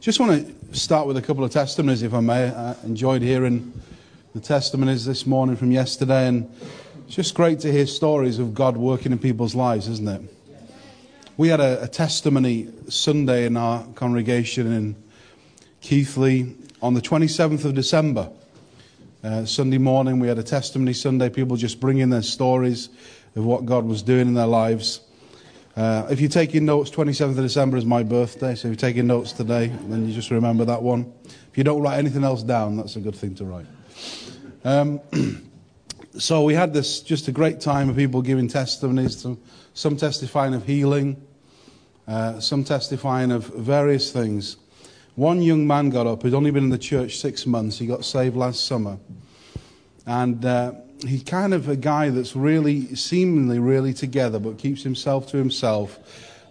Just want to start with a couple of testimonies, if I may. I enjoyed hearing the testimonies this morning from yesterday, and it's just great to hear stories of God working in people's lives, isn't it? We had a, a testimony Sunday in our congregation in Keighley on the 27th of December. Uh, Sunday morning, we had a testimony Sunday, people just bringing their stories of what God was doing in their lives. Uh, if you're taking notes, 27th of December is my birthday, so if you're taking notes today, then you just remember that one. If you don't write anything else down, that's a good thing to write. Um, so we had this just a great time of people giving testimonies, some, some testifying of healing, uh, some testifying of various things. One young man got up who'd only been in the church six months. He got saved last summer. And uh, he's kind of a guy that's really, seemingly really together, but keeps himself to himself.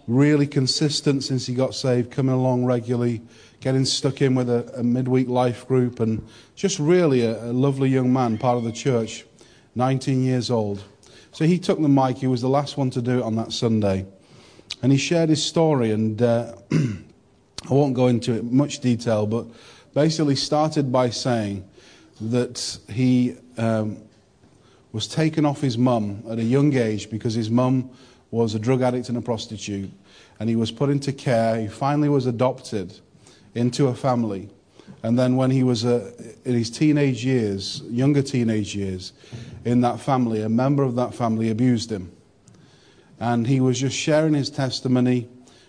Really consistent since he got saved, coming along regularly, getting stuck in with a, a midweek life group, and just really a, a lovely young man, part of the church, 19 years old. So he took the mic. He was the last one to do it on that Sunday. And he shared his story, and uh, I won't go into it much detail, but basically started by saying that he um, was taken off his mum at a young age because his mum was a drug addict and a prostitute, and he was put into care. He finally was adopted into a family. And then, when he was uh, in his teenage years, younger teenage years, in that family, a member of that family abused him. And he was just sharing his testimony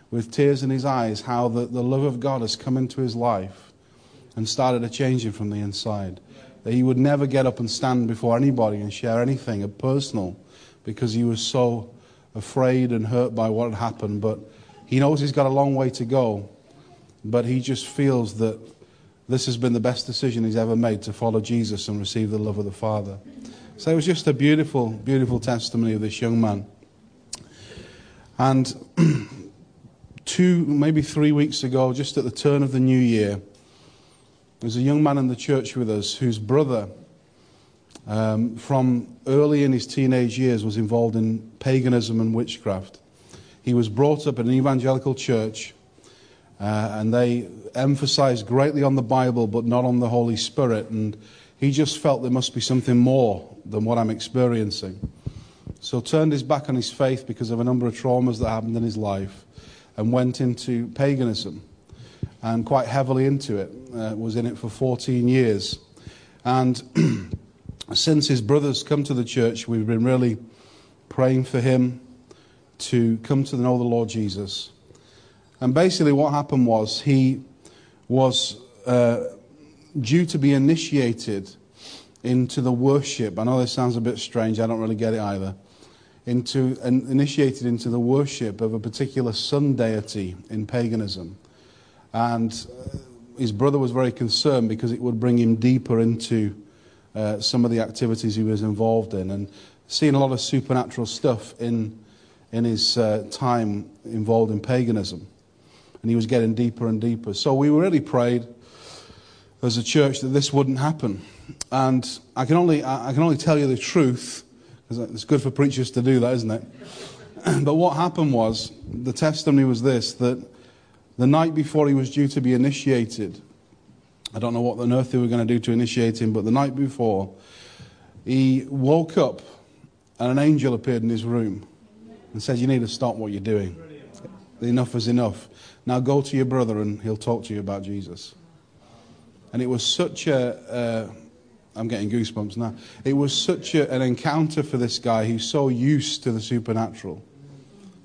with tears in his eyes how the, the love of God has come into his life and started to change him from the inside. That he would never get up and stand before anybody and share anything personal because he was so afraid and hurt by what had happened. But he knows he's got a long way to go. But he just feels that this has been the best decision he's ever made to follow Jesus and receive the love of the Father. So it was just a beautiful, beautiful testimony of this young man. And two, maybe three weeks ago, just at the turn of the new year, there's a young man in the church with us whose brother, um, from early in his teenage years, was involved in paganism and witchcraft. He was brought up in an evangelical church, uh, and they emphasized greatly on the Bible but not on the Holy Spirit. And he just felt there must be something more than what I'm experiencing. So turned his back on his faith because of a number of traumas that happened in his life and went into paganism and quite heavily into it. Uh, was in it for 14 years. And since his brothers come to the church, we've been really praying for him to come to know the Lord Jesus. And basically, what happened was he was uh, due to be initiated into the worship. I know this sounds a bit strange, I don't really get it either into, initiated into the worship of a particular sun deity in paganism. And uh, his brother was very concerned because it would bring him deeper into uh, some of the activities he was involved in and seeing a lot of supernatural stuff in, in his uh, time involved in paganism. And he was getting deeper and deeper. So we really prayed as a church that this wouldn't happen. And I can only, I can only tell you the truth it's good for preachers to do that, isn't it? but what happened was, the testimony was this that the night before he was due to be initiated, I don't know what on earth they were going to do to initiate him, but the night before, he woke up and an angel appeared in his room and said, You need to stop what you're doing. Enough is enough. Now go to your brother and he'll talk to you about Jesus. And it was such a, I'm getting goosebumps now. It was such a, an encounter for this guy who's so used to the supernatural,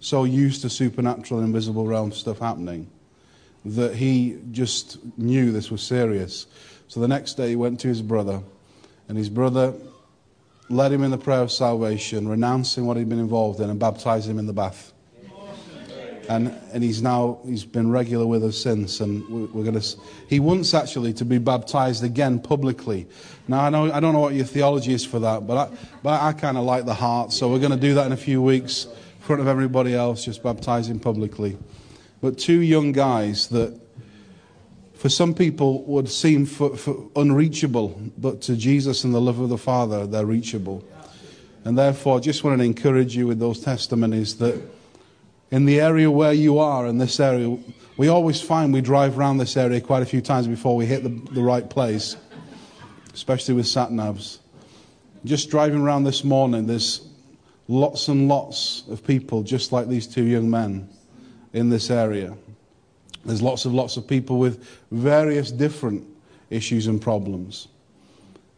so used to supernatural invisible realm stuff happening, that he just knew this was serious. So the next day he went to his brother, and his brother led him in the prayer of salvation, renouncing what he'd been involved in, and baptized him in the bath and and he's now he's been regular with us since, and we're, going to. He wants actually to be baptized again publicly. Now I know I don't know what your theology is for that, but I, but I kind of like the heart, so we're going to do that in a few weeks in front of everybody else, just baptize him publicly. But two young guys that, for some people, would seem for, for unreachable, but to Jesus and the love of the Father, they're reachable. And therefore, I just want to encourage you with those testimonies that in the area where you are, in this area, we always find we drive around this area quite a few times before we hit the, the right place, especially with sat navs. Just driving around this morning, there's lots and lots of people just like these two young men in this area. There's lots of lots of people with various different issues and problems.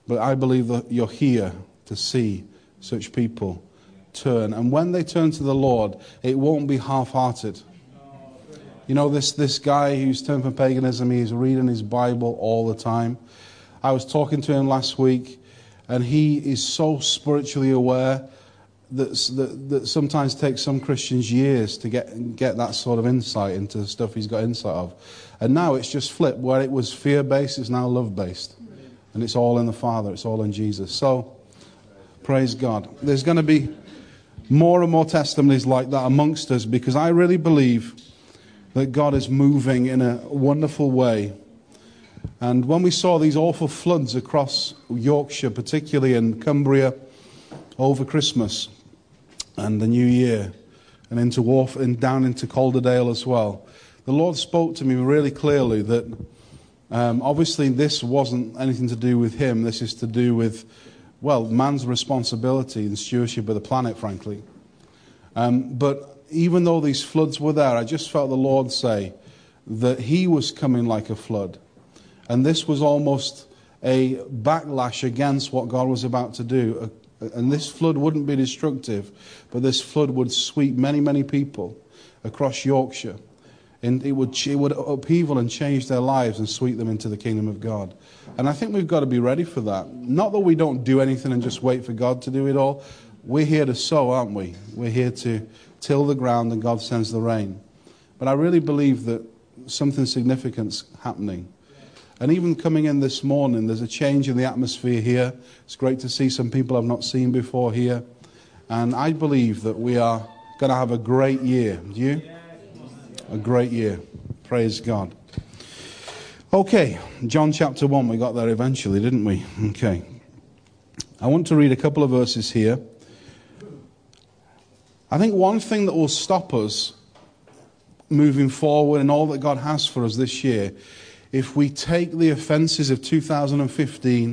But I believe that you're here to see such people turn. And when they turn to the Lord, it won't be half hearted. You know, this, this guy who's turned from paganism, he's reading his Bible all the time. I was talking to him last week, and he is so spiritually aware that, that, sometimes takes some Christians years to get, get that sort of insight into the stuff he's got insight of. And now it's just flipped. Where it was fear based, it's now love based. And it's all in the Father, it's all in Jesus. So, praise God. There's going to be more and more testimonies like that amongst us because I really believe that God is moving in a wonderful way. And when we saw these awful floods across Yorkshire, particularly in Cumbria, over Christmas and the New Year, and into Wharfe and down into Calderdale as well, the Lord spoke to me really clearly that um, obviously this wasn't anything to do with Him. This is to do with well, man's responsibility and stewardship of the planet, frankly. Um, but even though these floods were there, I just felt the Lord say that He was coming like a flood. And this was almost a backlash against what God was about to do. And this flood wouldn't be destructive, but this flood would sweep many, many people across Yorkshire. And it would, it would upheaval and change their lives and sweep them into the kingdom of God. And I think we've got to be ready for that. Not that we don't do anything and just wait for God to do it all. We're here to sow, aren't we? We're here to till the ground and God sends the rain. But I really believe that something significant's happening. And even coming in this morning, there's a change in the atmosphere here. It's great to see some people I've not seen before here. And I believe that we are going to have a great year. Do you? a great year. Praise God. Okay, John chapter 1, we got there eventually, didn't we? Okay. I want to read a couple of verses here. I think one thing that will stop us moving forward and all that God has for us this year, if we take the offenses of 2015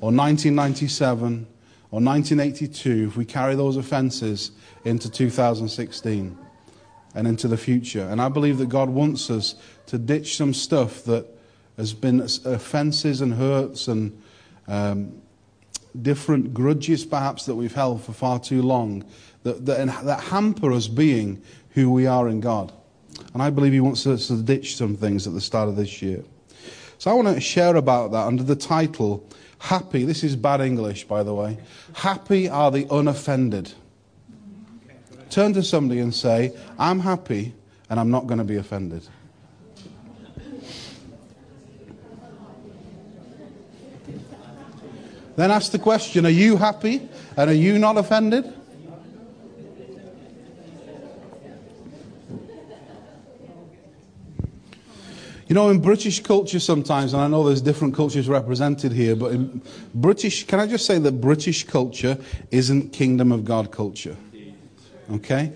or 1997 or 1982, if we carry those offenses into 2016 and into the future. And I believe that God wants us to ditch some stuff that has been offenses and hurts and um, different grudges, perhaps, that we've held for far too long, that, that, that hamper us being who we are in God. And I believe He wants us to ditch some things at the start of this year. So I want to share about that under the title Happy. This is bad English, by the way. Happy are the unoffended. Turn to somebody and say, I'm happy and I'm not going to be offended. Then ask the question Are you happy and are you not offended? You know, in British culture sometimes, and I know there's different cultures represented here, but in British, can I just say that British culture isn't kingdom of God culture? Okay?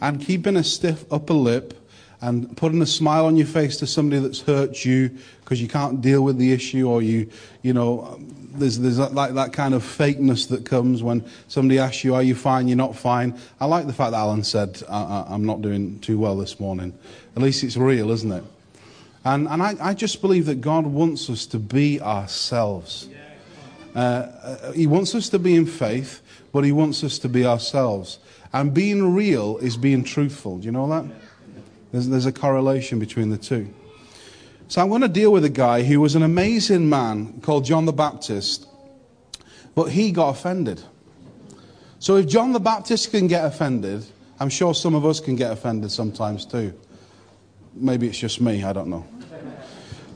And keeping a stiff upper lip and putting a smile on your face to somebody that's hurt you because you can't deal with the issue or you, you know, there's, there's that, like that kind of fakeness that comes when somebody asks you, are you fine, you're not fine. I like the fact that Alan said, I, am not doing too well this morning. At least it's real, isn't it? And, and I, I just believe that God wants us to be ourselves. Uh, uh, he wants us to be in faith, but He wants us to be ourselves. And being real is being truthful. Do you know that? There's, there's a correlation between the two. So I'm going to deal with a guy who was an amazing man called John the Baptist, but he got offended. So if John the Baptist can get offended, I'm sure some of us can get offended sometimes too. Maybe it's just me, I don't know.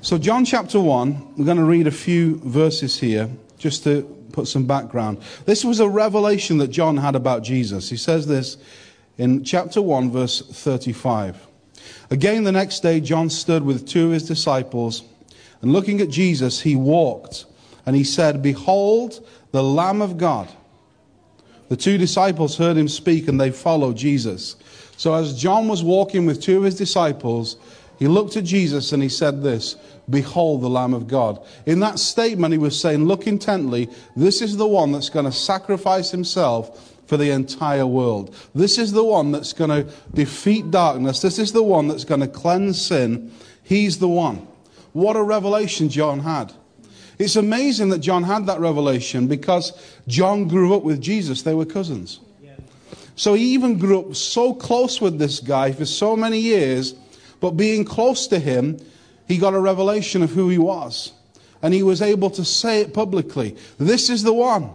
So, John chapter 1, we're going to read a few verses here just to put some background. This was a revelation that John had about Jesus. He says this in chapter 1, verse 35. Again, the next day, John stood with two of his disciples, and looking at Jesus, he walked, and he said, Behold, the Lamb of God, The two disciples heard him speak and they followed Jesus. So as John was walking with two of his disciples, he looked at Jesus and he said this Behold the Lamb of God. In that statement, he was saying, Look intently, this is the one that's going to sacrifice himself for the entire world. This is the one that's going to defeat darkness. This is the one that's going to cleanse sin. He's the one. What a revelation John had. It's amazing that John had that revelation because John grew up with Jesus. They were cousins. So he even grew up so close with this guy for so many years, but being close to him, he got a revelation of who he was. And he was able to say it publicly. This is the one.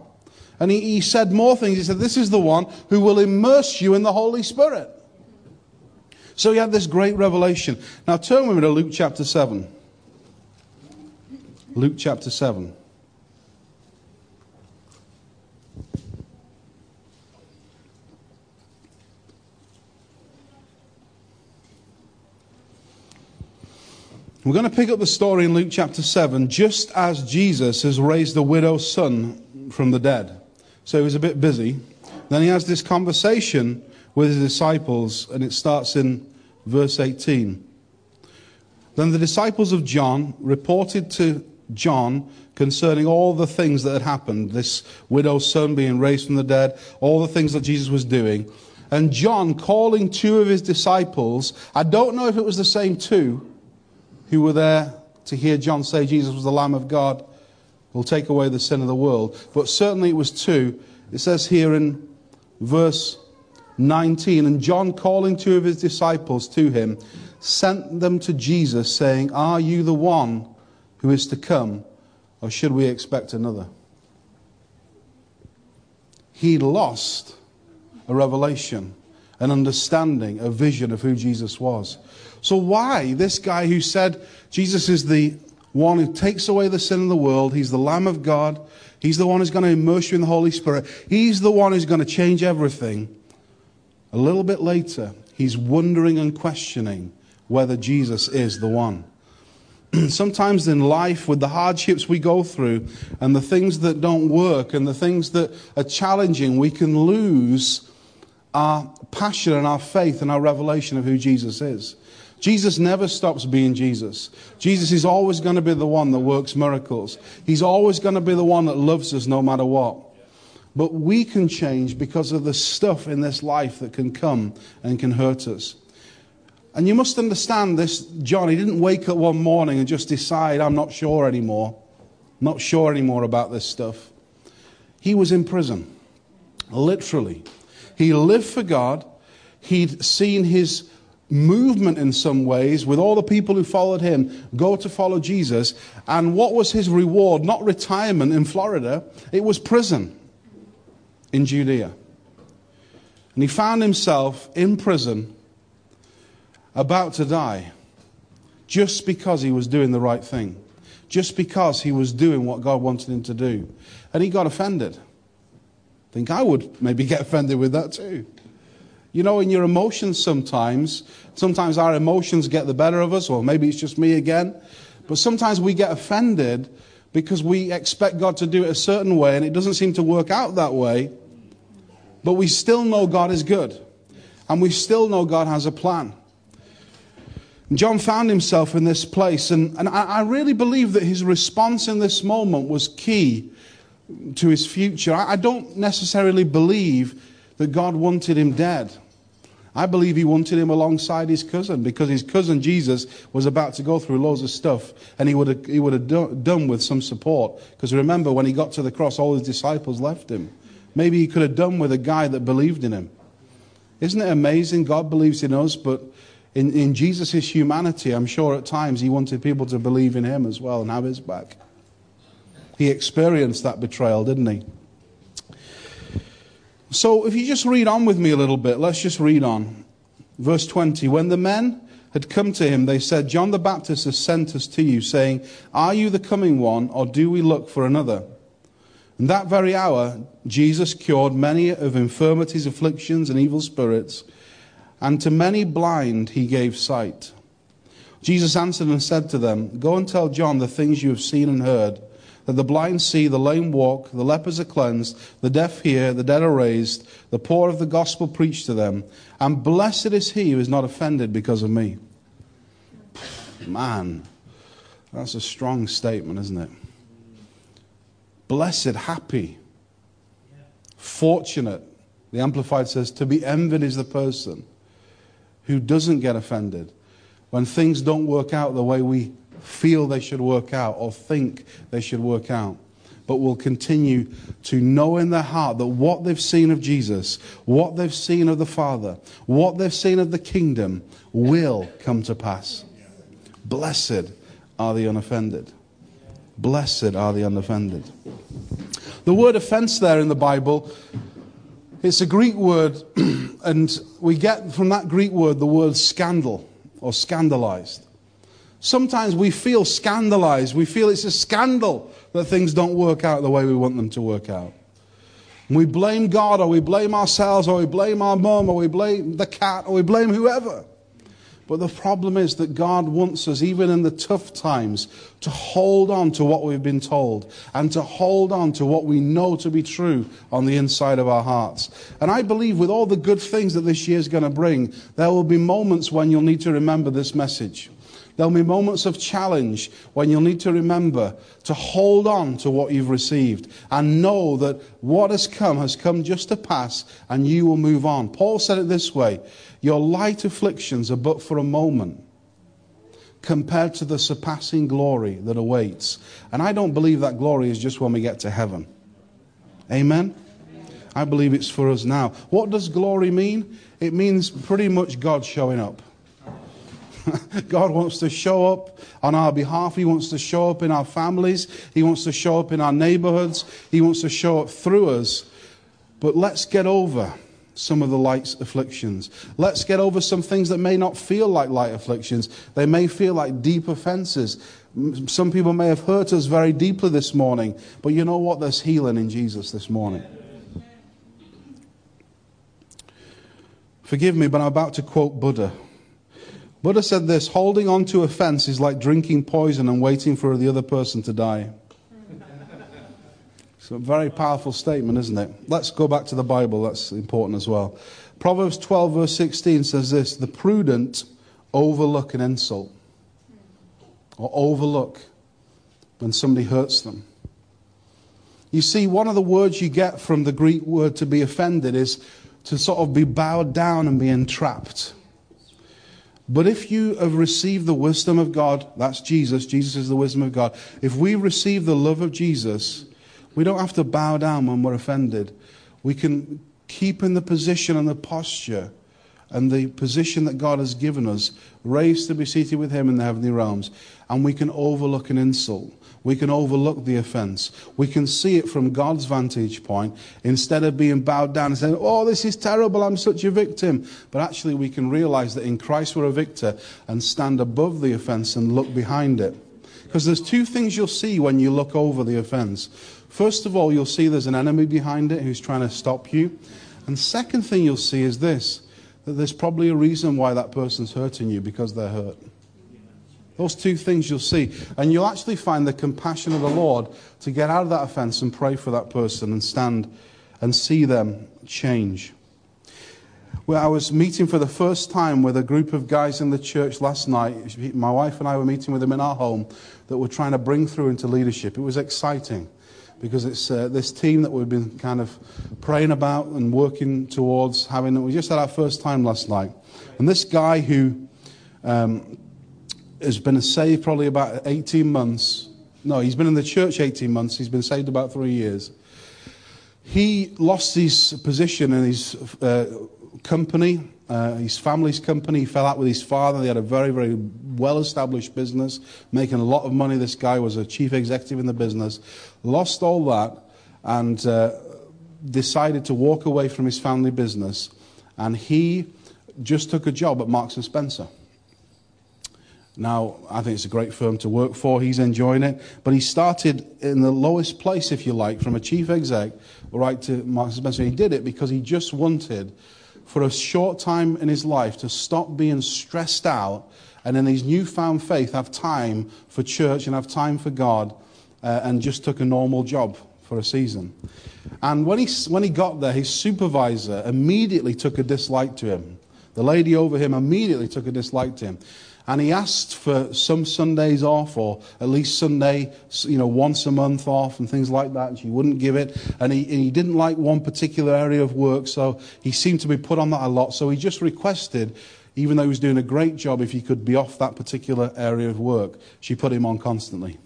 And he, he said more things. He said, This is the one who will immerse you in the Holy Spirit. So he had this great revelation. Now turn with me to Luke chapter 7. Luke chapter 7. We're going to pick up the story in Luke chapter 7 just as Jesus has raised the widow's son from the dead. So he was a bit busy. Then he has this conversation with his disciples, and it starts in verse 18. Then the disciples of John reported to John concerning all the things that had happened this widow's son being raised from the dead, all the things that Jesus was doing. And John calling two of his disciples, I don't know if it was the same two who were there to hear John say Jesus was the Lamb of God will take away the sin of the world. But certainly it was two. It says here in verse 19, and John calling two of his disciples to him, sent them to Jesus, saying, Are you the one who is to come, or should we expect another? He lost a revelation, an understanding, a vision of who Jesus was. So, why this guy who said Jesus is the one who takes away the sin of the world. He's the Lamb of God. He's the one who's going to immerse you in the Holy Spirit. He's the one who's going to change everything. A little bit later, he's wondering and questioning whether Jesus is the one. Sometimes in life, with the hardships we go through and the things that don't work and the things that are challenging, we can lose our passion and our faith and our revelation of who Jesus is. Jesus never stops being Jesus. Jesus is always going to be the one that works miracles. He's always going to be the one that loves us no matter what. But we can change because of the stuff in this life that can come and can hurt us. And you must understand this, John. He didn't wake up one morning and just decide, I'm not sure anymore. Not sure anymore about this stuff. He was in prison, literally. He lived for God. He'd seen his movement in some ways with all the people who followed him go to follow Jesus. And what was his reward? Not retirement in Florida, it was prison in Judea. And he found himself in prison about to die just because he was doing the right thing, just because he was doing what God wanted him to do. And he got offended. I think I would maybe get offended with that too. You know, in your emotions sometimes, sometimes our emotions get the better of us, or maybe it's just me again. But sometimes we get offended because we expect God to do it a certain way and it doesn't seem to work out that way. But we still know God is good. And we still know God has a plan. John found himself in this place, and, and I, I really believe that his response in this moment was key to his future. I, I don't necessarily believe that God wanted him dead. I believe he wanted him alongside his cousin because his cousin Jesus was about to go through loads of stuff and he would have, he would have do, done with some support. Because remember, when he got to the cross, all his disciples left him. Maybe he could have done with a guy that believed in him. Isn't it amazing? God believes in us, but in, in Jesus' humanity, I'm sure at times he wanted people to believe in him as well and have his back. He experienced that betrayal, didn't he? So if you just read on with me a little bit, let's just read on. Verse 20 When the men had come to him, they said, John the Baptist has sent us to you, saying, Are you the coming one, or do we look for another? And that very hour, Jesus cured many of infirmities, afflictions, and evil spirits, and to many blind he gave sight. Jesus answered and said to them, Go and tell John the things you have seen and heard that the blind see, the lame walk, the lepers are cleansed, the deaf hear, the dead are raised, the poor of the gospel preached to them. And blessed is he who is not offended because of me. Man, that's a strong statement, isn't it? Blessed, happy, fortunate. The Amplified says, to be envied is the person who doesn't get offended when things don't work out the way we feel they should work out or think they should work out, but will continue to know in their heart that what they've seen of Jesus, what they've seen of the Father, what they've seen of the kingdom will come to pass. Blessed are the unoffended. Blessed are the unoffended. The word offense there in the Bible, it's a Greek word, and we get from that Greek word the word scandal or scandalized. Sometimes we feel scandalized. We feel it's a scandal that things don't work out the way we want them to work out. We blame God, or we blame ourselves, or we blame our mum, or we blame the cat, or we blame whoever. But the problem is that God wants us, even in the tough times, to hold on to what we've been told and to hold on to what we know to be true on the inside of our hearts. And I believe with all the good things that this year is going to bring, there will be moments when you'll need to remember this message. There'll be moments of challenge when you'll need to remember to hold on to what you've received and know that what has come has come just to pass and you will move on. Paul said it this way Your light afflictions are but for a moment compared to the surpassing glory that awaits. And I don't believe that glory is just when we get to heaven. Amen? I believe it's for us now. What does glory mean? It means pretty much God showing up. God wants to show up on our behalf. He wants to show up in our families. He wants to show up in our neighborhoods. He wants to show up through us. But let's get over some of the light afflictions. Let's get over some things that may not feel like light afflictions. They may feel like deep offenses. Some people may have hurt us very deeply this morning. But you know what? There's healing in Jesus this morning. Forgive me, but I'm about to quote Buddha. Buddha said this holding on to offense is like drinking poison and waiting for the other person to die. It's a very powerful statement, isn't it? Let's go back to the Bible. That's important as well. Proverbs 12, verse 16 says this The prudent overlook an insult or overlook when somebody hurts them. You see, one of the words you get from the Greek word to be offended is to sort of be bowed down and be entrapped. But if you have received the wisdom of God, that's Jesus, Jesus is the wisdom of God. If we receive the love of Jesus, we don't have to bow down when we're offended. We can keep in the position and the posture and the position that God has given us, raised to be seated with Him in the heavenly realms, and we can overlook an insult. We can overlook the offense. We can see it from God's vantage point instead of being bowed down and saying, Oh, this is terrible, I'm such a victim. But actually, we can realize that in Christ we're a victor and stand above the offense and look behind it. Because there's two things you'll see when you look over the offense. First of all, you'll see there's an enemy behind it who's trying to stop you. And second thing you'll see is this that there's probably a reason why that person's hurting you because they're hurt. Those two things you'll see. And you'll actually find the compassion of the Lord to get out of that offense and pray for that person and stand and see them change. Well, I was meeting for the first time with a group of guys in the church last night. My wife and I were meeting with them in our home that we're trying to bring through into leadership. It was exciting because it's uh, this team that we've been kind of praying about and working towards having. We just had our first time last night. And this guy who um, has been saved probably about 18 months. No, he's been in the church 18 months. He's been saved about three years. He lost his position in his uh, company, uh, his family's company. He fell out with his father. They had a very, very well established business, making a lot of money. This guy was a chief executive in the business. Lost all that and uh, decided to walk away from his family business. And he just took a job at Marks and Spencer. Now, I think it's a great firm to work for. He's enjoying it. But he started in the lowest place, if you like, from a chief exec right to Marks and Spencer. He did it because he just wanted, for a short time in his life, to stop being stressed out and in his newfound faith have time for church and have time for God uh, and just took a normal job for a season. And when he, when he got there, his supervisor immediately took a dislike to him. The lady over him immediately took a dislike to him. And he asked for some Sundays off, or at least Sunday, you know, once a month off, and things like that. And she wouldn't give it. And he, and he didn't like one particular area of work, so he seemed to be put on that a lot. So he just requested, even though he was doing a great job, if he could be off that particular area of work. She put him on constantly.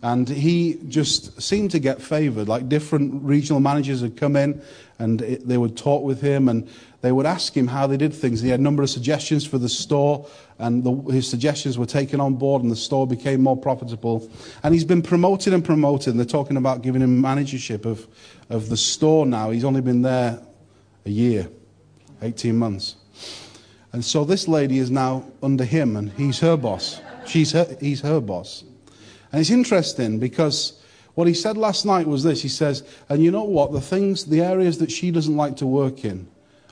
And he just seemed to get favored. Like different regional managers had come in and it, they would talk with him and they would ask him how they did things. He had a number of suggestions for the store, and the, his suggestions were taken on board, and the store became more profitable. And he's been promoted and promoted, and they're talking about giving him managership of, of the store now. He's only been there a year, 18 months. And so this lady is now under him, and he's her boss. She's her, he's her boss. And it's interesting because what he said last night was this. He says, and you know what? The things, the areas that she doesn't like to work in,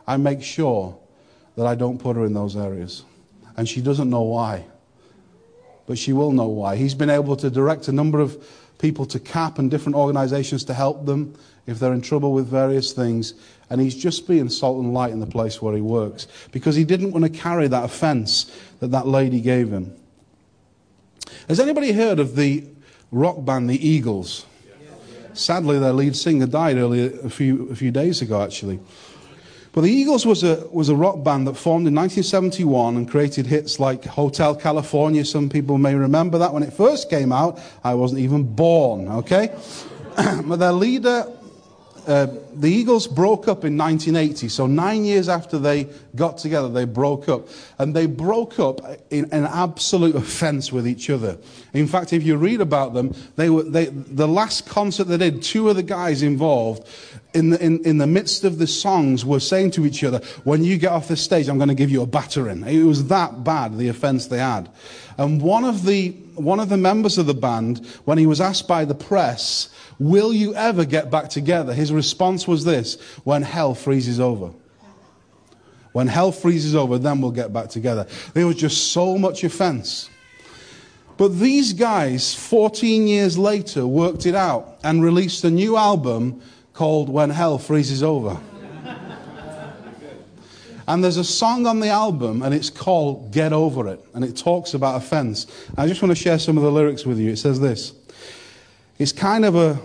I make sure that I don't put her in those areas. And she doesn't know why. But she will know why. He's been able to direct a number of people to CAP and different organizations to help them if they're in trouble with various things. And he's just being salt and light in the place where he works because he didn't want to carry that offense that that lady gave him. Has anybody heard of the rock band, the Eagles? Sadly, their lead singer died earlier, a few, a few days ago, actually. But the Eagles was a, was a rock band that formed in 1971 and created hits like Hotel California. Some people may remember that when it first came out. I wasn't even born, okay? but their leader uh, the Eagles broke up in 1980. So nine years after they got together, they broke up. And they broke up in an absolute offense with each other. In fact, if you read about them, they were, they, the last concert they did, two of the guys involved, in the, in, in the midst of the songs, were saying to each other, when you get off the stage, I'm going to give you a battering. It was that bad, the offense they had. And one of the, one of the members of the band, when he was asked by the press, Will you ever get back together? His response was this when hell freezes over. When hell freezes over, then we'll get back together. There was just so much offense. But these guys, 14 years later, worked it out and released a new album called When Hell Freezes Over. And there's a song on the album, and it's called Get Over It, and it talks about offense. I just want to share some of the lyrics with you. It says this it's kind of a,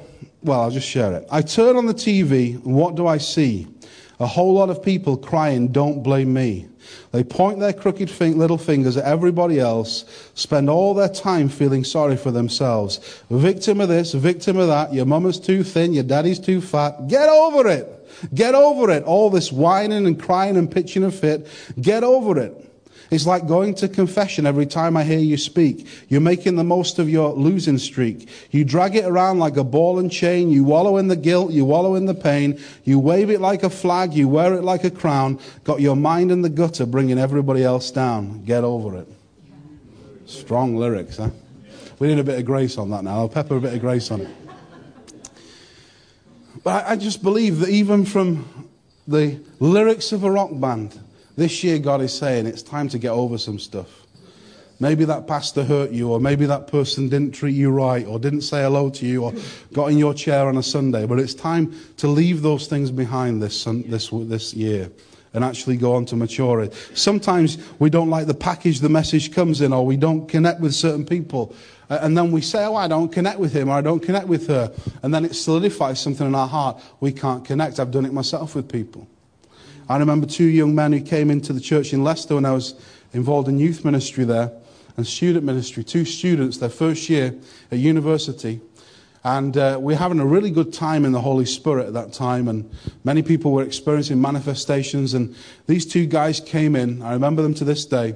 well, I'll just share it. I turn on the TV, and what do I see? A whole lot of people crying, Don't blame me. They point their crooked little fingers at everybody else, spend all their time feeling sorry for themselves. Victim of this, victim of that, your mama's too thin, your daddy's too fat. Get over it. Get over it. All this whining and crying and pitching a fit. Get over it. It's like going to confession every time I hear you speak. You're making the most of your losing streak. You drag it around like a ball and chain. You wallow in the guilt. You wallow in the pain. You wave it like a flag. You wear it like a crown. Got your mind in the gutter, bringing everybody else down. Get over it. Strong lyrics, huh? We need a bit of grace on that now. I'll pepper a bit of grace on it. But I just believe that even from the lyrics of a rock band, this year, God is saying it's time to get over some stuff. Maybe that pastor hurt you, or maybe that person didn't treat you right, or didn't say hello to you, or got in your chair on a Sunday. But it's time to leave those things behind this, this, this year and actually go on to maturity. Sometimes we don't like the package the message comes in, or we don't connect with certain people. And then we say, Oh, I don't connect with him, or I don't connect with her. And then it solidifies something in our heart. We can't connect. I've done it myself with people. I remember two young men who came into the church in Leicester when I was involved in youth ministry there and student ministry. Two students, their first year at university. And uh, we are having a really good time in the Holy Spirit at that time. And many people were experiencing manifestations. And these two guys came in. I remember them to this day.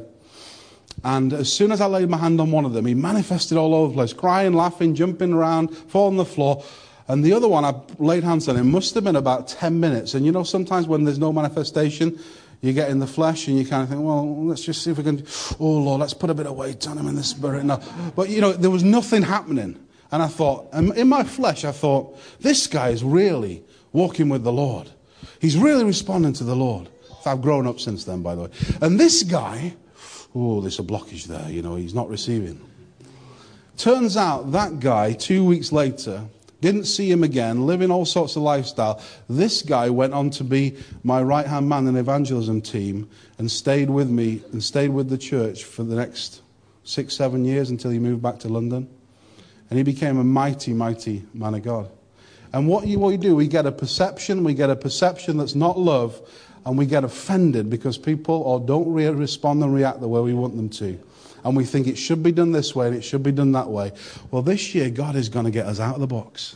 And as soon as I laid my hand on one of them, he manifested all over the place, crying, laughing, jumping around, falling on the floor. And the other one, I laid hands on him, must have been about 10 minutes. And you know, sometimes when there's no manifestation, you get in the flesh and you kind of think, well, let's just see if we can, oh Lord, let's put a bit of weight on him in the spirit. No. But you know, there was nothing happening. And I thought, in my flesh, I thought, this guy is really walking with the Lord. He's really responding to the Lord. I've grown up since then, by the way. And this guy, oh, there's a blockage there, you know, he's not receiving. Turns out that guy, two weeks later, didn't see him again, living all sorts of lifestyle. This guy went on to be my right hand man in evangelism team and stayed with me and stayed with the church for the next six, seven years until he moved back to London. And he became a mighty, mighty man of God. And what you, what you do, we get a perception, we get a perception that's not love, and we get offended because people or don't re- respond and react the way we want them to. And we think it should be done this way and it should be done that way. Well, this year, God is going to get us out of the box.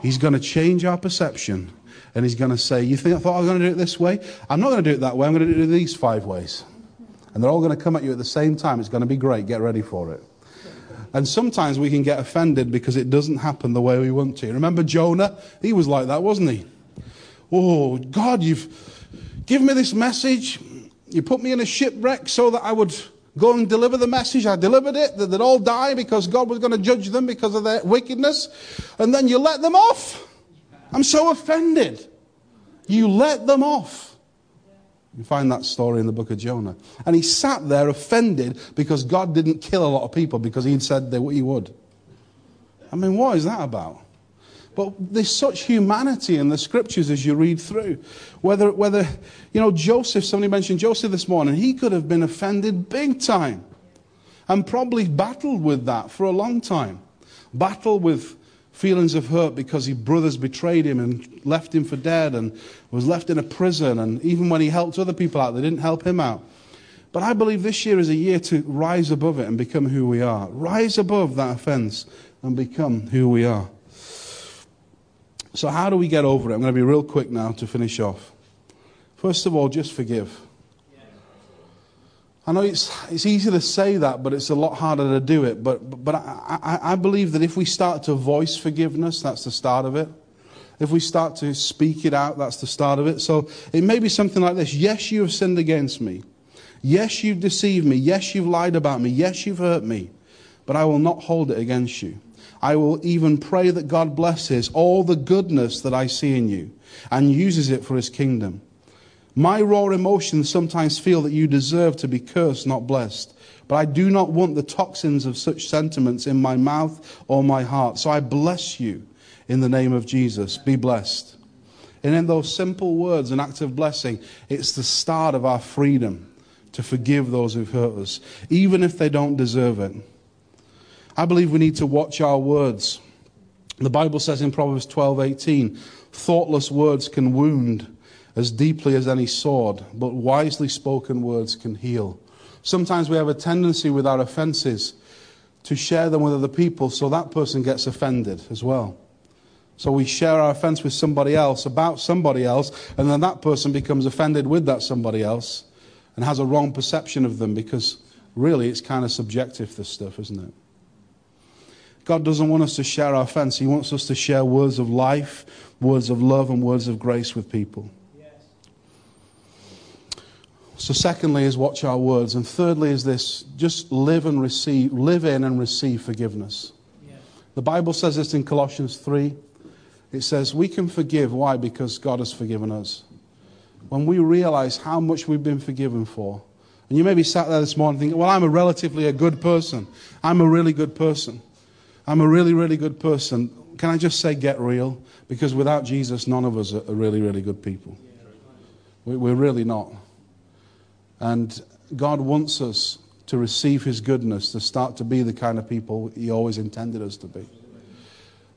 He's going to change our perception. And He's going to say, You think I thought I was going to do it this way? I'm not going to do it that way. I'm going to do it these five ways. And they're all going to come at you at the same time. It's going to be great. Get ready for it. And sometimes we can get offended because it doesn't happen the way we want to. Remember Jonah? He was like that, wasn't he? Oh, God, you've given me this message. You put me in a shipwreck so that I would go and deliver the message. I delivered it, that they'd all die because God was going to judge them because of their wickedness. And then you let them off. I'm so offended. You let them off. You find that story in the book of Jonah. And he sat there offended because God didn't kill a lot of people because he'd said he would. I mean, what is that about? But there's such humanity in the scriptures as you read through. Whether, whether, you know, Joseph, somebody mentioned Joseph this morning, he could have been offended big time and probably battled with that for a long time. Battled with feelings of hurt because his brothers betrayed him and left him for dead and was left in a prison. And even when he helped other people out, they didn't help him out. But I believe this year is a year to rise above it and become who we are. Rise above that offense and become who we are. So, how do we get over it? I'm going to be real quick now to finish off. First of all, just forgive. I know it's, it's easy to say that, but it's a lot harder to do it. But, but I, I, I believe that if we start to voice forgiveness, that's the start of it. If we start to speak it out, that's the start of it. So it may be something like this Yes, you have sinned against me. Yes, you've deceived me. Yes, you've lied about me. Yes, you've hurt me. But I will not hold it against you. I will even pray that God blesses all the goodness that I see in you and uses it for his kingdom. My raw emotions sometimes feel that you deserve to be cursed, not blessed. But I do not want the toxins of such sentiments in my mouth or my heart. So I bless you in the name of Jesus. Be blessed. And in those simple words, an act of blessing, it's the start of our freedom to forgive those who've hurt us, even if they don't deserve it. I believe we need to watch our words. The Bible says in Proverbs 12:18, thoughtless words can wound as deeply as any sword, but wisely spoken words can heal. Sometimes we have a tendency with our offenses to share them with other people so that person gets offended as well. So we share our offense with somebody else about somebody else, and then that person becomes offended with that somebody else and has a wrong perception of them because really it's kind of subjective, this stuff, isn't it? God doesn't want us to share our offense. He wants us to share words of life, words of love, and words of grace with people. So, secondly, is watch our words. And thirdly, is this just live and receive, live in and receive forgiveness. Yes. The Bible says this in Colossians 3. It says, We can forgive. Why? Because God has forgiven us. When we realize how much we've been forgiven for, and you may be sat there this morning thinking, Well, I'm a relatively a good person. I'm a really good person. I'm a really, really good person. Can I just say, get real? Because without Jesus, none of us are really, really good people. We're really not. And God wants us to receive His goodness, to start to be the kind of people He always intended us to be.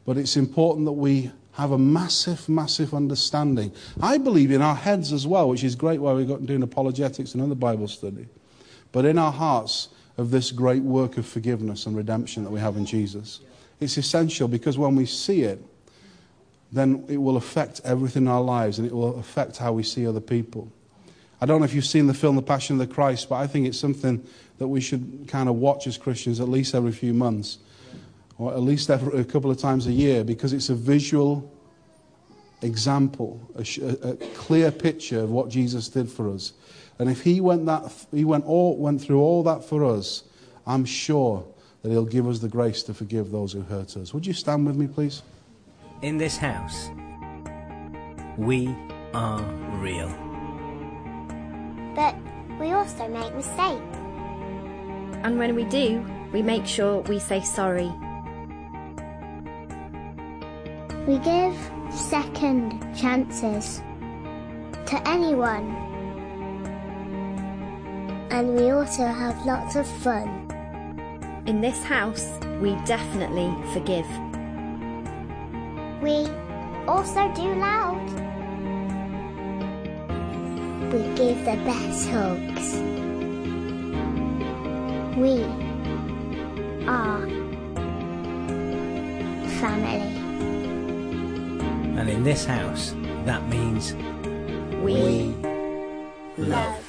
But it's important that we have a massive, massive understanding. I believe in our heads as well, which is great why we've got doing apologetics and other Bible study. But in our hearts, of this great work of forgiveness and redemption that we have in Jesus. It's essential because when we see it, then it will affect everything in our lives and it will affect how we see other people. I don't know if you've seen the film The Passion of the Christ, but I think it's something that we should kind of watch as Christians at least every few months or at least every, a couple of times a year because it's a visual example, a, a, clear picture of what Jesus did for us. And if he went, that, he went, all, went through all that for us, I'm sure that he'll give us the grace to forgive those who hurt us. Would you stand with me, please? In this house, we are real. But we also make mistakes. And when we do, we make sure we say sorry. We give second chances to anyone. And we also have lots of fun. In this house, we definitely forgive. We also do loud. We give the best hugs. We are family. And in this house, that means We, we love.